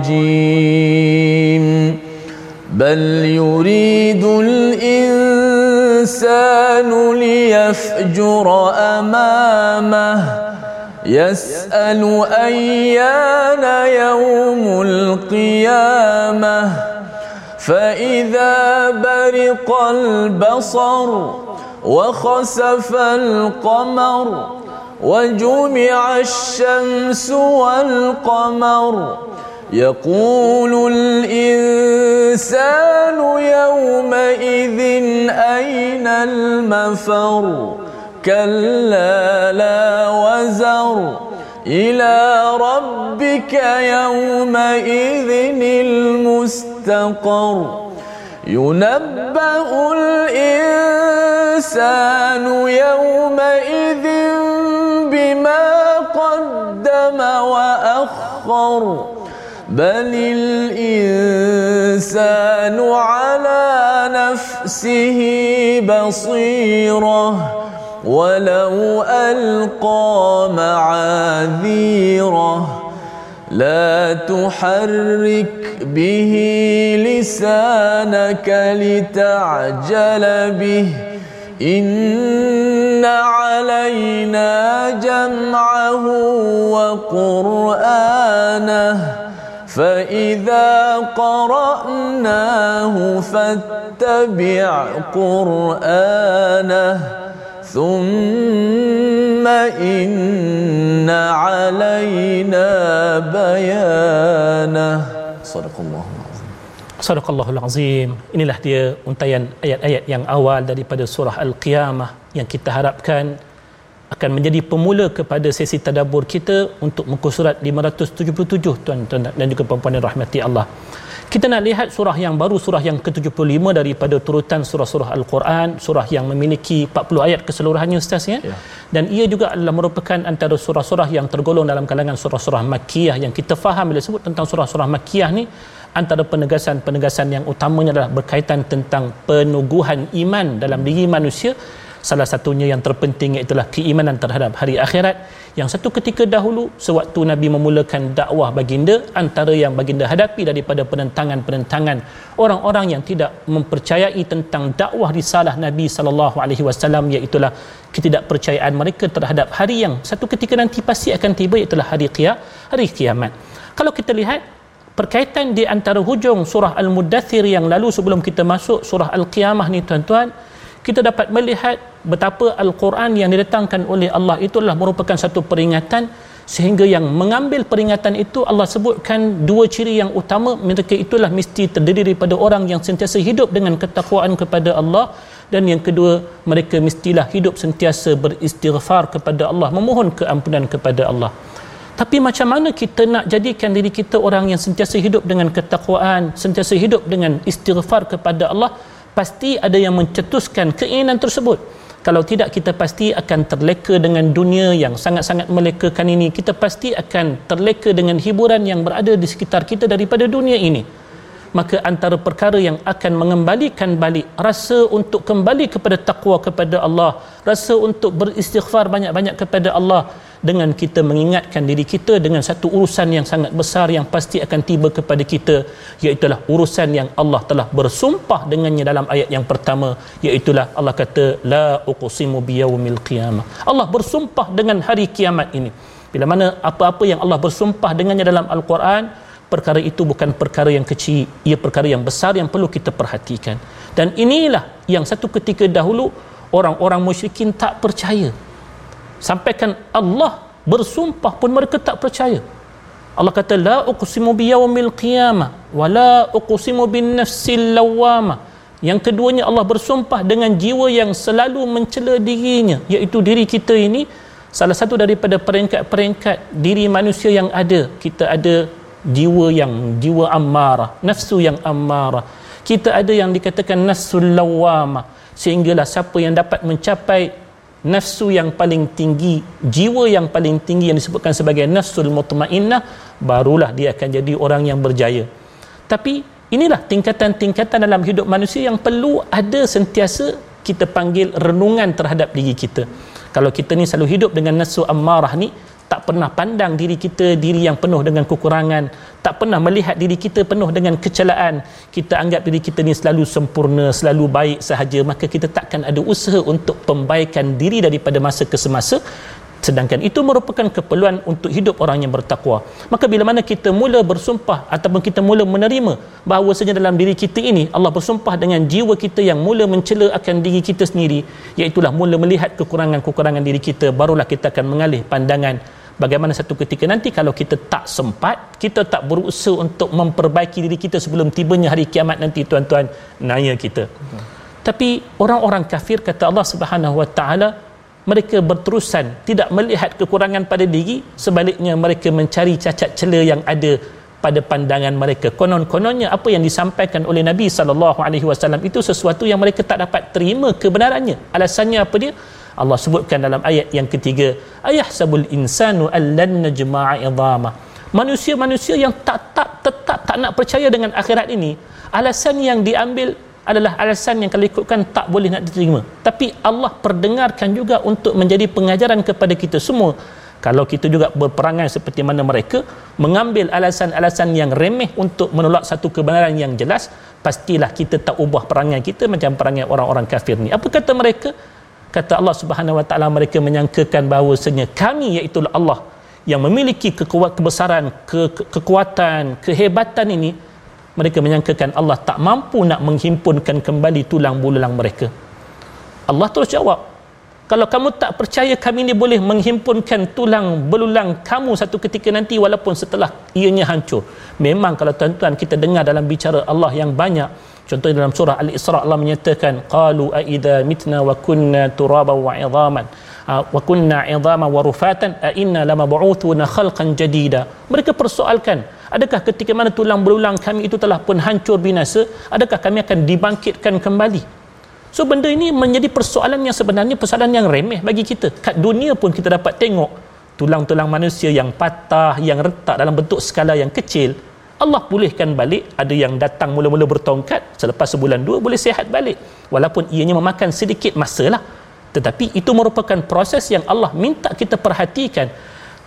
الرجيم. بل يريد الإنسان ليفجر أمامه. يسأل أيان يوم القيامة. فإذا برق البصر وخسف القمر وجمع الشمس والقمر. يقول الإنسان يومئذ أين المفر؟ كلا لا وزر. إلى ربك يومئذ المستقر. ينبأ الإنسان يومئذ بما قدم وأخر بل الإنسان على نفسه بصيرة. ولو ألقى معاذيره لا تحرك به لسانك لتعجل به. إن علينا جمعه وقرآنه فإذا قرأناه فاتبع قرآنه ثم إن علينا بيانه صدق الله. Sadaqallahul Azim. Inilah dia untayan ayat-ayat yang awal daripada surah Al-Qiyamah yang kita harapkan akan menjadi pemula kepada sesi tadabbur kita untuk muka surat 577 tuan-tuan dan juga puan-puan yang rahmati Allah. Kita nak lihat surah yang baru surah yang ke-75 daripada turutan surah-surah Al-Quran, surah yang memiliki 40 ayat keseluruhannya ustaz ya. ya. Dan ia juga adalah merupakan antara surah-surah yang tergolong dalam kalangan surah-surah Makkiyah yang kita faham bila sebut tentang surah-surah Makkiyah ni antara penegasan-penegasan yang utamanya adalah berkaitan tentang penuguhan iman dalam diri manusia salah satunya yang terpenting iaitu keimanan terhadap hari akhirat. Yang satu ketika dahulu sewaktu Nabi memulakan dakwah baginda antara yang baginda hadapi daripada penentangan-penentangan orang-orang yang tidak mempercayai tentang dakwah risalah Nabi sallallahu alaihi wasallam iaitu ketidakpercayaan mereka terhadap hari yang satu ketika nanti pasti akan tiba iaitu hari qiyamah hari kiamat. Kalau kita lihat perkaitan di antara hujung surah Al-Mudathir yang lalu sebelum kita masuk surah Al-Qiyamah ni tuan-tuan kita dapat melihat betapa Al-Quran yang didatangkan oleh Allah itulah merupakan satu peringatan sehingga yang mengambil peringatan itu Allah sebutkan dua ciri yang utama. Mereka itulah mesti terdiri daripada orang yang sentiasa hidup dengan ketakwaan kepada Allah dan yang kedua mereka mestilah hidup sentiasa beristighfar kepada Allah memohon keampunan kepada Allah. Tapi macam mana kita nak jadikan diri kita orang yang sentiasa hidup dengan ketakwaan sentiasa hidup dengan istighfar kepada Allah pasti ada yang mencetuskan keinginan tersebut. Kalau tidak kita pasti akan terleka dengan dunia yang sangat-sangat melekakan ini. Kita pasti akan terleka dengan hiburan yang berada di sekitar kita daripada dunia ini maka antara perkara yang akan mengembalikan balik rasa untuk kembali kepada takwa kepada Allah rasa untuk beristighfar banyak-banyak kepada Allah dengan kita mengingatkan diri kita dengan satu urusan yang sangat besar yang pasti akan tiba kepada kita iaitu urusan yang Allah telah bersumpah dengannya dalam ayat yang pertama iaitu Allah kata la uqsimu biyaumil qiyamah. Allah bersumpah dengan hari kiamat ini. Bila mana apa-apa yang Allah bersumpah dengannya dalam al-Quran perkara itu bukan perkara yang kecil ia perkara yang besar yang perlu kita perhatikan. Dan inilah yang satu ketika dahulu orang-orang musyrikin tak percaya. Sampaikan Allah bersumpah pun mereka tak percaya. Allah kata la uqsimu biyaumil qiyamah wa la uqsimu bin nafsil lawama yang keduanya Allah bersumpah dengan jiwa yang selalu mencela dirinya iaitu diri kita ini. Salah satu daripada peringkat-peringkat diri manusia yang ada kita ada jiwa yang jiwa amarah nafsu yang amarah kita ada yang dikatakan nafsul lawama sehinggalah siapa yang dapat mencapai nafsu yang paling tinggi jiwa yang paling tinggi yang disebutkan sebagai nafsul mutmainnah barulah dia akan jadi orang yang berjaya. Tapi inilah tingkatan-tingkatan dalam hidup manusia yang perlu ada sentiasa kita panggil renungan terhadap diri kita. Kalau kita ni selalu hidup dengan nafsu amarah ni tak pernah pandang diri kita diri yang penuh dengan kekurangan. Tak pernah melihat diri kita penuh dengan kecelaan. Kita anggap diri kita ni selalu sempurna selalu baik sahaja. Maka kita takkan ada usaha untuk pembaikan diri daripada masa ke semasa. Sedangkan itu merupakan keperluan untuk hidup orang yang bertakwa. Maka bila mana kita mula bersumpah ataupun kita mula menerima bahawa saja dalam diri kita ini Allah bersumpah dengan jiwa kita yang mula mencela akan diri kita sendiri iaitu mula melihat kekurangan-kekurangan diri kita barulah kita akan mengalih pandangan bagaimana satu ketika nanti kalau kita tak sempat kita tak berusaha untuk memperbaiki diri kita sebelum tibanya hari kiamat nanti tuan-tuan naya kita. Betul. tapi orang-orang kafir kata Allah Subhanahu wa taala mereka berterusan tidak melihat kekurangan pada diri. Sebaliknya mereka mencari cacat celah yang ada pada pandangan mereka. Konon-kononnya apa yang disampaikan oleh Nabi sallallahu alaihi wasallam itu sesuatu yang mereka tak dapat terima kebenarannya. Alasannya apa dia Allah sebutkan dalam ayat yang ketiga ayah sabul insanu allan najma'a idama manusia-manusia yang tak tak tetap tak nak percaya dengan akhirat ini alasan yang diambil adalah alasan yang kalau ikutkan tak boleh nak diterima. Tapi Allah perdengarkan juga untuk menjadi pengajaran kepada kita semua. Kalau kita juga berperangai seperti mana mereka mengambil alasan-alasan yang remeh untuk menolak satu kebenaran yang jelas pastilah kita tak ubah perangai kita macam perangai orang-orang kafir ni. Apa kata mereka kata Allah Subhanahu wa taala mereka menyangkakan bahawasanya kami iaitu Allah yang memiliki kekuatan kebesaran ke, ke, kekuatan kehebatan ini mereka menyangkakan Allah tak mampu nak menghimpunkan kembali tulang belulang mereka. Allah terus jawab kalau kamu tak percaya kami ini boleh menghimpunkan tulang belulang kamu satu ketika nanti walaupun setelah ianya hancur memang kalau tuan-tuan kita dengar dalam bicara Allah yang banyak contohnya dalam surah Al-Isra Allah menyatakan qalu a idza mitna wa kunna turaba wa idhaman wa kunna idhama wa rufatan a inna lamab'uthuna khalqan jadida mereka persoalkan adakah ketika mana tulang belulang kami itu telah pun hancur binasa adakah kami akan dibangkitkan kembali So benda ini menjadi persoalan yang sebenarnya persoalan yang remeh bagi kita. Kat dunia pun kita dapat tengok tulang-tulang manusia yang patah, yang retak dalam bentuk skala yang kecil. Allah pulihkan balik, ada yang datang mula-mula bertongkat, selepas sebulan dua boleh sihat balik. Walaupun ianya memakan sedikit masa lah. Tetapi itu merupakan proses yang Allah minta kita perhatikan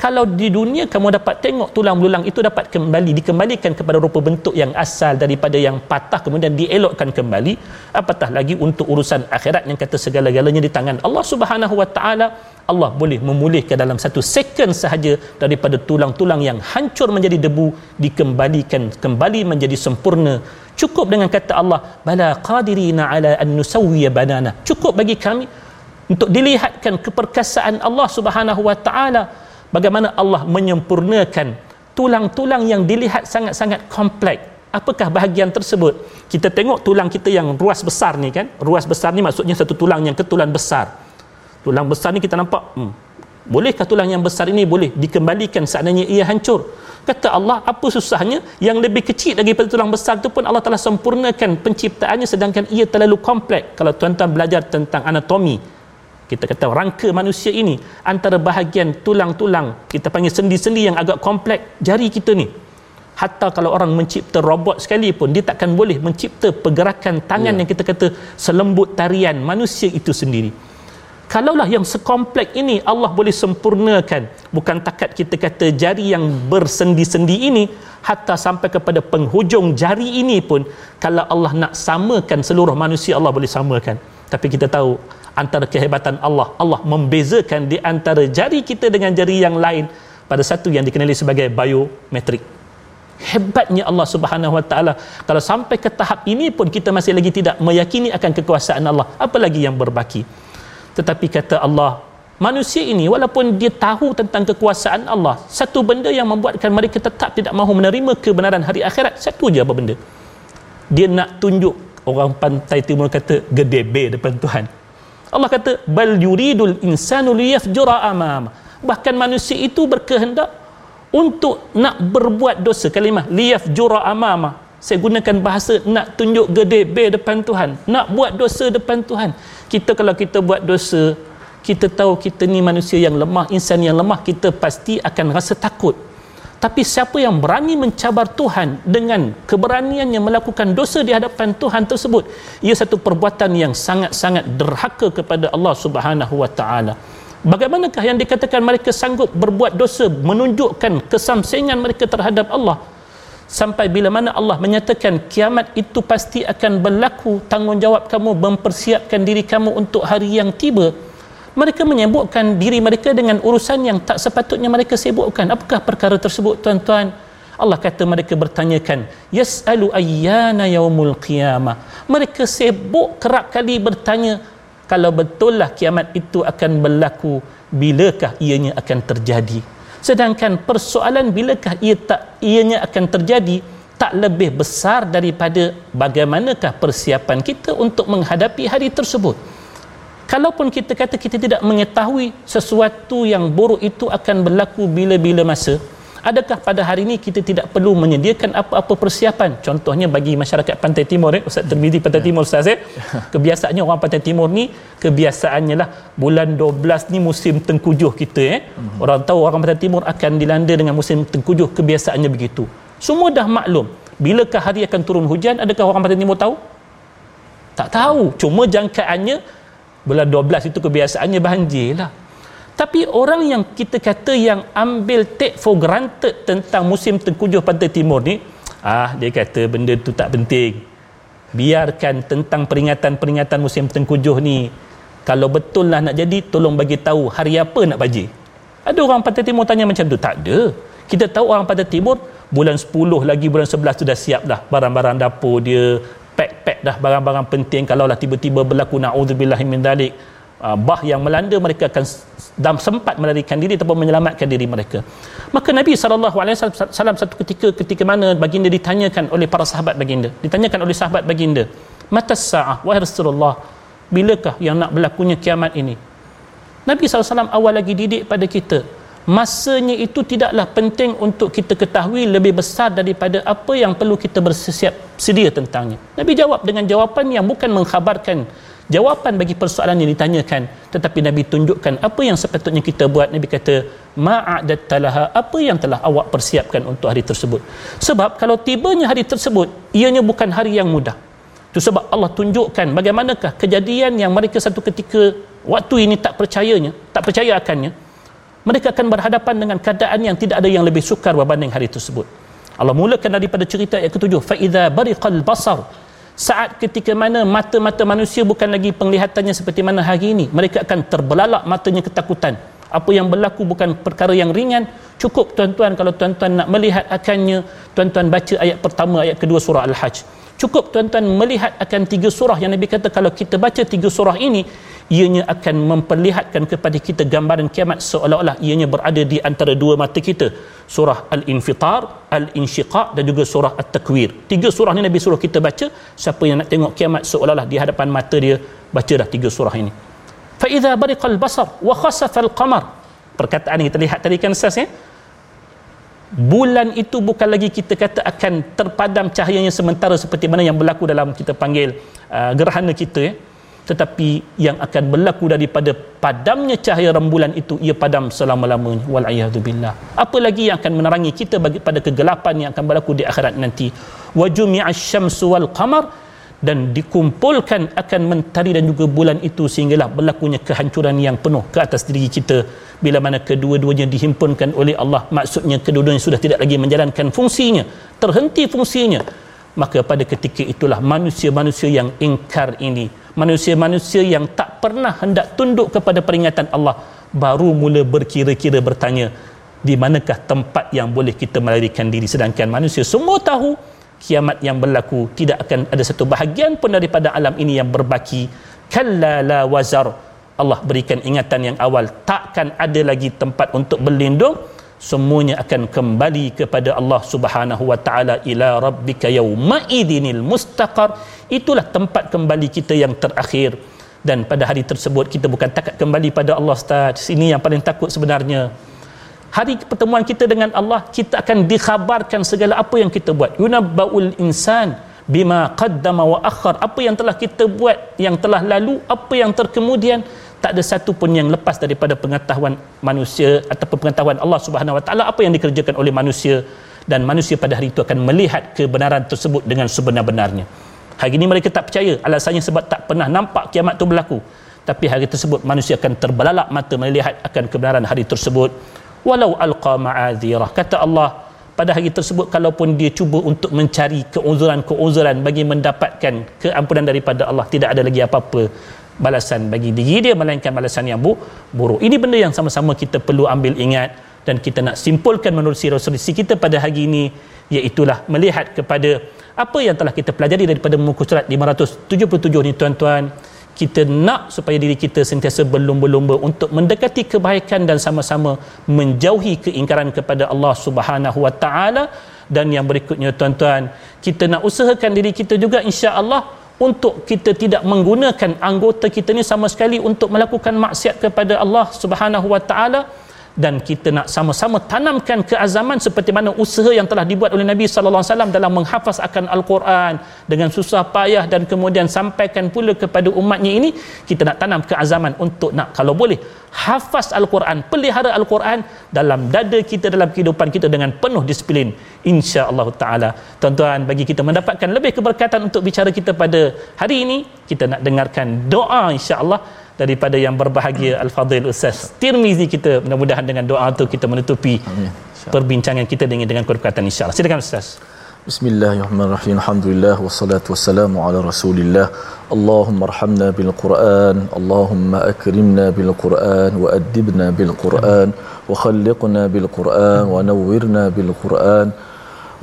kalau di dunia kamu dapat tengok tulang belulang itu dapat kembali dikembalikan kepada rupa bentuk yang asal daripada yang patah kemudian dielokkan kembali. Apatah lagi untuk urusan akhirat yang kata segala-galanya di tangan Allah Subhanahu wa taala. Allah boleh memulihkan dalam satu second sahaja daripada tulang-tulang yang hancur menjadi debu dikembalikan kembali menjadi sempurna. Cukup dengan kata Allah bala qadirina ala an nusawwiya banana. Cukup bagi kami untuk dilihatkan keperkasaan Allah Subhanahu wa taala bagaimana Allah menyempurnakan tulang-tulang yang dilihat sangat-sangat kompleks apakah bahagian tersebut? Kita tengok tulang kita yang ruas besar ni kan? Ruas besar ni maksudnya satu tulang yang ketulan besar. Tulang besar ni kita nampak hmm, bolehkah tulang yang besar ini boleh dikembalikan? Seandainya ia hancur. Kata Allah apa susahnya? Yang lebih kecil daripada tulang besar itu pun Allah telah sempurnakan penciptaannya sedangkan ia terlalu kompleks kalau tuan-tuan belajar tentang anatomi kita kata rangka manusia ini antara bahagian tulang-tulang kita panggil sendi-sendi yang agak kompleks jari kita ni. Hatta kalau orang mencipta robot sekalipun dia takkan boleh mencipta pergerakan tangan yeah. yang kita kata selembut tarian manusia itu sendiri. Kalaulah yang sekompleks ini Allah boleh sempurnakan bukan takat kita kata jari yang bersendi-sendi ini hatta sampai kepada penghujung jari ini pun kalau Allah nak samakan seluruh manusia Allah boleh samakan. Tapi kita tahu antara kehebatan Allah. Allah membezakan di antara jari kita dengan jari yang lain pada satu yang dikenali sebagai biometrik. Hebatnya Allah Subhanahu Wa Taala. Kalau sampai ke tahap ini pun kita masih lagi tidak meyakini akan kekuasaan Allah apalagi yang berbaki? Tetapi kata Allah manusia ini walaupun dia tahu tentang kekuasaan Allah satu benda yang membuatkan mereka tetap tidak mahu menerima kebenaran hari akhirat satu je apa benda? Dia nak tunjuk orang pantai timur kata gedebe depan Tuhan Allah kata bal yuridul insanu liyafjura amama bahkan manusia itu berkehendak untuk nak berbuat dosa. Kalimah liyafjura amama. Saya gunakan bahasa nak tunjuk gede be depan Tuhan. Nak buat dosa depan Tuhan. Kita kalau kita buat dosa kita tahu kita ni manusia yang lemah insan yang lemah kita pasti akan rasa takut tapi siapa yang berani mencabar Tuhan dengan keberaniannya melakukan dosa di hadapan Tuhan tersebut ia satu perbuatan yang sangat-sangat derhaka kepada Allah Subhanahu wa taala. Bagaimanakah yang dikatakan mereka sanggup berbuat dosa menunjukkan kesamsengan mereka terhadap Allah? Sampai bila mana Allah menyatakan kiamat itu pasti akan berlaku tanggungjawab kamu mempersiapkan diri kamu untuk hari yang tiba mereka menyebutkan diri mereka dengan urusan yang tak sepatutnya mereka sibukkan. Apakah perkara tersebut tuan-tuan? Allah kata mereka bertanyakan yasalu ayyana yaumul qiyamah? Mereka sibuk kerap kali bertanya kalau betullah kiamat itu akan berlaku bilakah ianya akan terjadi? Sedangkan persoalan bilakah ia tak ianya akan terjadi tak lebih besar daripada bagaimanakah persiapan kita untuk menghadapi hari tersebut kalaupun kita kata kita tidak mengetahui sesuatu yang buruk itu akan berlaku bila-bila masa adakah pada hari ini kita tidak perlu menyediakan apa-apa persiapan? Contohnya bagi masyarakat pantai timur eh Ustaz Termizi pantai ya. timur Ustaz eh. Kebiasaannya orang pantai timur ni kebiasaannya lah bulan 12 ni musim tengkujuh kita eh. Hmm. orang tahu orang pantai timur akan dilanda dengan musim tengkujuh kebiasaannya begitu. Semua dah maklum. Bilakah hari akan turun hujan? Adakah orang pantai timur tahu? Tak tahu. Cuma jangkaannya bulan 12 itu kebiasaannya banjir lah. Tapi orang yang kita kata yang ambil take for granted tentang musim tengkujuh pantai timur ni ah dia kata benda tu tak penting. Biarkan tentang peringatan-peringatan musim tengkujuh ni. Kalau betul lah nak jadi tolong bagi tahu hari apa nak bajir ada orang pantai timur tanya macam tu tak ada. Kita tahu orang pantai timur bulan 10 lagi bulan 11 tu dah siap dah barang-barang dapur dia pack-pack dah barang-barang penting kalau lah tiba-tiba berlaku na'udzubillah min dalik uh, bah yang melanda mereka akan dan sempat melarikan diri ataupun menyelamatkan diri mereka. Maka Nabi SAW satu ketika ketika mana baginda ditanyakan oleh para sahabat baginda ditanyakan oleh sahabat baginda mata sa'ah wahai Rasulullah bilakah yang nak berlakunya kiamat ini? Nabi SAW awal lagi didik pada kita masanya itu tidaklah penting untuk kita ketahui lebih besar daripada apa yang perlu kita bersiap sedia tentangnya. Nabi jawab dengan jawapan yang bukan mengkhabarkan jawapan bagi persoalan yang ditanyakan. Tetapi Nabi tunjukkan apa yang sepatutnya kita buat. Nabi kata ma'adattalaha apa yang telah awak persiapkan untuk hari tersebut. Sebab kalau tibanya hari tersebut ianya bukan hari yang mudah. Itu sebab Allah tunjukkan bagaimanakah kejadian yang mereka satu ketika waktu ini tak percayanya tak percaya akannya mereka akan berhadapan dengan keadaan yang tidak ada yang lebih sukar berbanding hari tersebut. Allah mulakan daripada cerita ayat ketujuh fa idza bariqal basar. Saat ketika mana mata-mata manusia bukan lagi penglihatannya seperti mana hari ini mereka akan terbelalak matanya ketakutan. Apa yang berlaku bukan perkara yang ringan. Cukup tuan-tuan kalau tuan-tuan nak melihat akannya tuan-tuan baca ayat pertama ayat kedua surah al-hajj cukup tuan-tuan melihat akan tiga surah yang Nabi kata kalau kita baca tiga surah ini ianya akan memperlihatkan kepada kita gambaran kiamat seolah-olah ianya berada di antara dua mata kita. Surah al-infitar al-insyiqaq dan juga surah at-takwir. Tiga surah ni Nabi suruh kita baca. Siapa yang nak tengok kiamat seolah-olah di hadapan mata dia baca dah tiga surah ini. Fa idza bariqal basar wa khasafa al-qamar perkataan yang kita lihat tadi kan ustaz ya bulan itu bukan lagi kita kata akan terpadam cahayanya sementara seperti mana yang berlaku dalam kita panggil uh, gerhana kita ya tetapi yang akan berlaku daripada padamnya cahaya rembulan itu ia padam selama-lamanya. Wal billah. Apa lagi yang akan menerangi kita bagi pada kegelapan yang akan berlaku di akhirat nanti? Wa jumi'asy syamsu wal qamar dan dikumpulkan akan mentari dan juga bulan itu sehinggalah berlakunya kehancuran yang penuh ke atas diri kita. Bila mana kedua-duanya dihimpunkan oleh Allah maksudnya kedua-duanya sudah tidak lagi menjalankan fungsinya terhenti fungsinya maka pada ketika itulah manusia-manusia yang ingkar ini manusia-manusia yang tak pernah hendak tunduk kepada peringatan Allah baru mula berkira-kira bertanya di manakah tempat yang boleh kita melarikan diri? Sedangkan manusia semua tahu kiamat yang berlaku tidak akan ada satu bahagian pun daripada alam ini yang berbaki. Kalla la wazar. Allah berikan ingatan yang awal takkan ada lagi tempat untuk berlindung. Semuanya akan kembali kepada Allah Subhanahu wa taala ila rabbika yauma idinil mustaqar. Itulah tempat kembali kita yang terakhir. Dan pada hari tersebut kita bukan takat kembali pada Allah Ustaz. Sini yang paling takut sebenarnya hari pertemuan kita dengan Allah kita akan dikhabarkan segala apa yang kita buat yunabbaul insan bima qaddama wa akhar apa yang telah kita buat yang telah lalu apa yang terkemudian tak ada satu pun yang lepas daripada pengetahuan manusia ataupun pengetahuan Allah Subhanahu Wa Taala apa yang dikerjakan oleh manusia dan manusia pada hari itu akan melihat kebenaran tersebut dengan sebenar-benarnya. Hari ini mereka tak percaya alasannya sebab tak pernah nampak kiamat itu berlaku. Tapi hari tersebut manusia akan terbelalak mata melihat akan kebenaran hari tersebut. Walau alqa ma'adhirah. Kata Allah pada hari tersebut kalaupun dia cuba untuk mencari keuzuran-keuzuran bagi mendapatkan keampunan daripada Allah tidak ada lagi apa-apa balasan bagi diri dia melainkan balasan yang bu- buruk ini benda yang sama-sama kita perlu ambil ingat dan kita nak simpulkan menurut resolusi kita pada hari ini iaitulah melihat kepada apa yang telah kita pelajari daripada muka surat 577 ni tuan-tuan kita nak supaya diri kita sentiasa berlumba-lumba untuk mendekati kebaikan dan sama-sama menjauhi keingkaran kepada Allah Subhanahu Wa Taala. Dan yang berikutnya tuan-tuan kita nak usahakan diri kita juga insya-Allah untuk kita tidak menggunakan anggota kita ni sama sekali untuk melakukan maksiat kepada Allah Subhanahu wa taala dan kita nak sama-sama tanamkan keazaman seperti mana usaha yang telah dibuat oleh Nabi sallallahu alaihi wasallam dalam menghafaz akan al-Quran dengan susah payah dan kemudian sampaikan pula kepada umatnya ini kita nak tanam keazaman untuk nak kalau boleh hafaz al-Quran pelihara al-Quran dalam dada kita dalam kehidupan kita dengan penuh disiplin. insya-Allah taala. Tuan-tuan bagi kita mendapatkan lebih keberkatan untuk bicara kita pada hari ini kita nak dengarkan doa insya-Allah daripada yang berbahagia Al-Fadhil Ustaz Tirmizi kita mudah-mudahan dengan doa itu kita menutupi Amin. perbincangan kita dengan dengan keberkatan insya-Allah. Silakan Ustaz. Bismillahirrahmanirrahim. Alhamdulillah wassalatu wassalamu ala Rasulillah. Allahumma arhamna bil Quran, Allahumma akrimna bil Quran wa adibna bil Quran wa khalliqna bil Quran wa nawwirna bil Quran.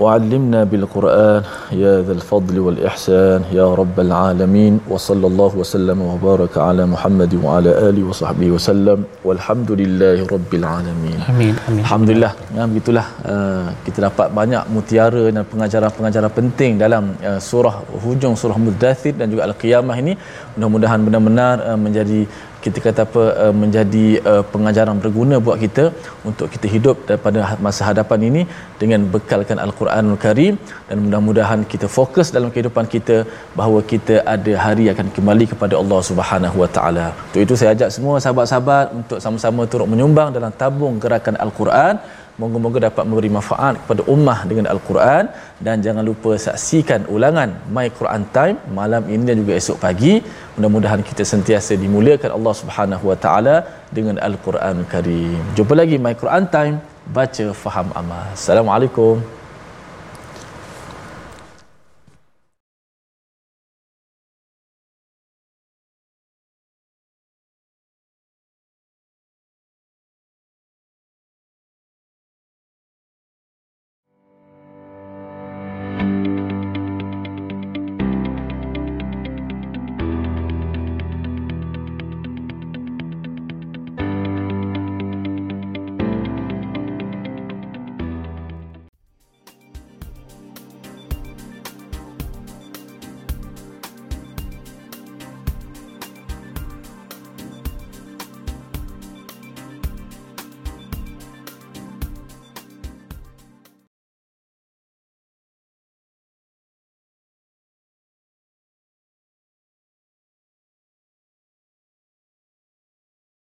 وعلمنا بالقرآن يا ذا الفضل والإحسان يا رب العالمين وصلى الله وسلم وبارك على محمد وعلى آله وصحبه وسلم والحمد لله رب العالمين Amin. Amin. Alhamdulillah ya, begitulah uh, kita dapat banyak mutiara dan pengajaran-pengajaran penting dalam uh, surah hujung surah Mudathir dan juga Al-Qiyamah ini mudah-mudahan benar-benar uh, menjadi kita kata apa uh, menjadi uh, pengajaran berguna buat kita untuk kita hidup pada masa hadapan ini dengan bekalkan al-Quranul Karim dan mudah-mudahan kita fokus dalam kehidupan kita bahawa kita ada hari akan kembali kepada Allah Subhanahu Wa Taala. Untuk itu saya ajak semua sahabat-sahabat untuk sama-sama turut menyumbang dalam tabung gerakan al-Quran Moga-moga dapat memberi manfaat kepada ummah dengan Al-Quran dan jangan lupa saksikan ulangan My Quran Time malam ini dan juga esok pagi. Mudah-mudahan kita sentiasa dimuliakan Allah Subhanahu Wa Taala dengan Al-Quran Karim. Jumpa lagi My Quran Time, baca faham amal. Assalamualaikum.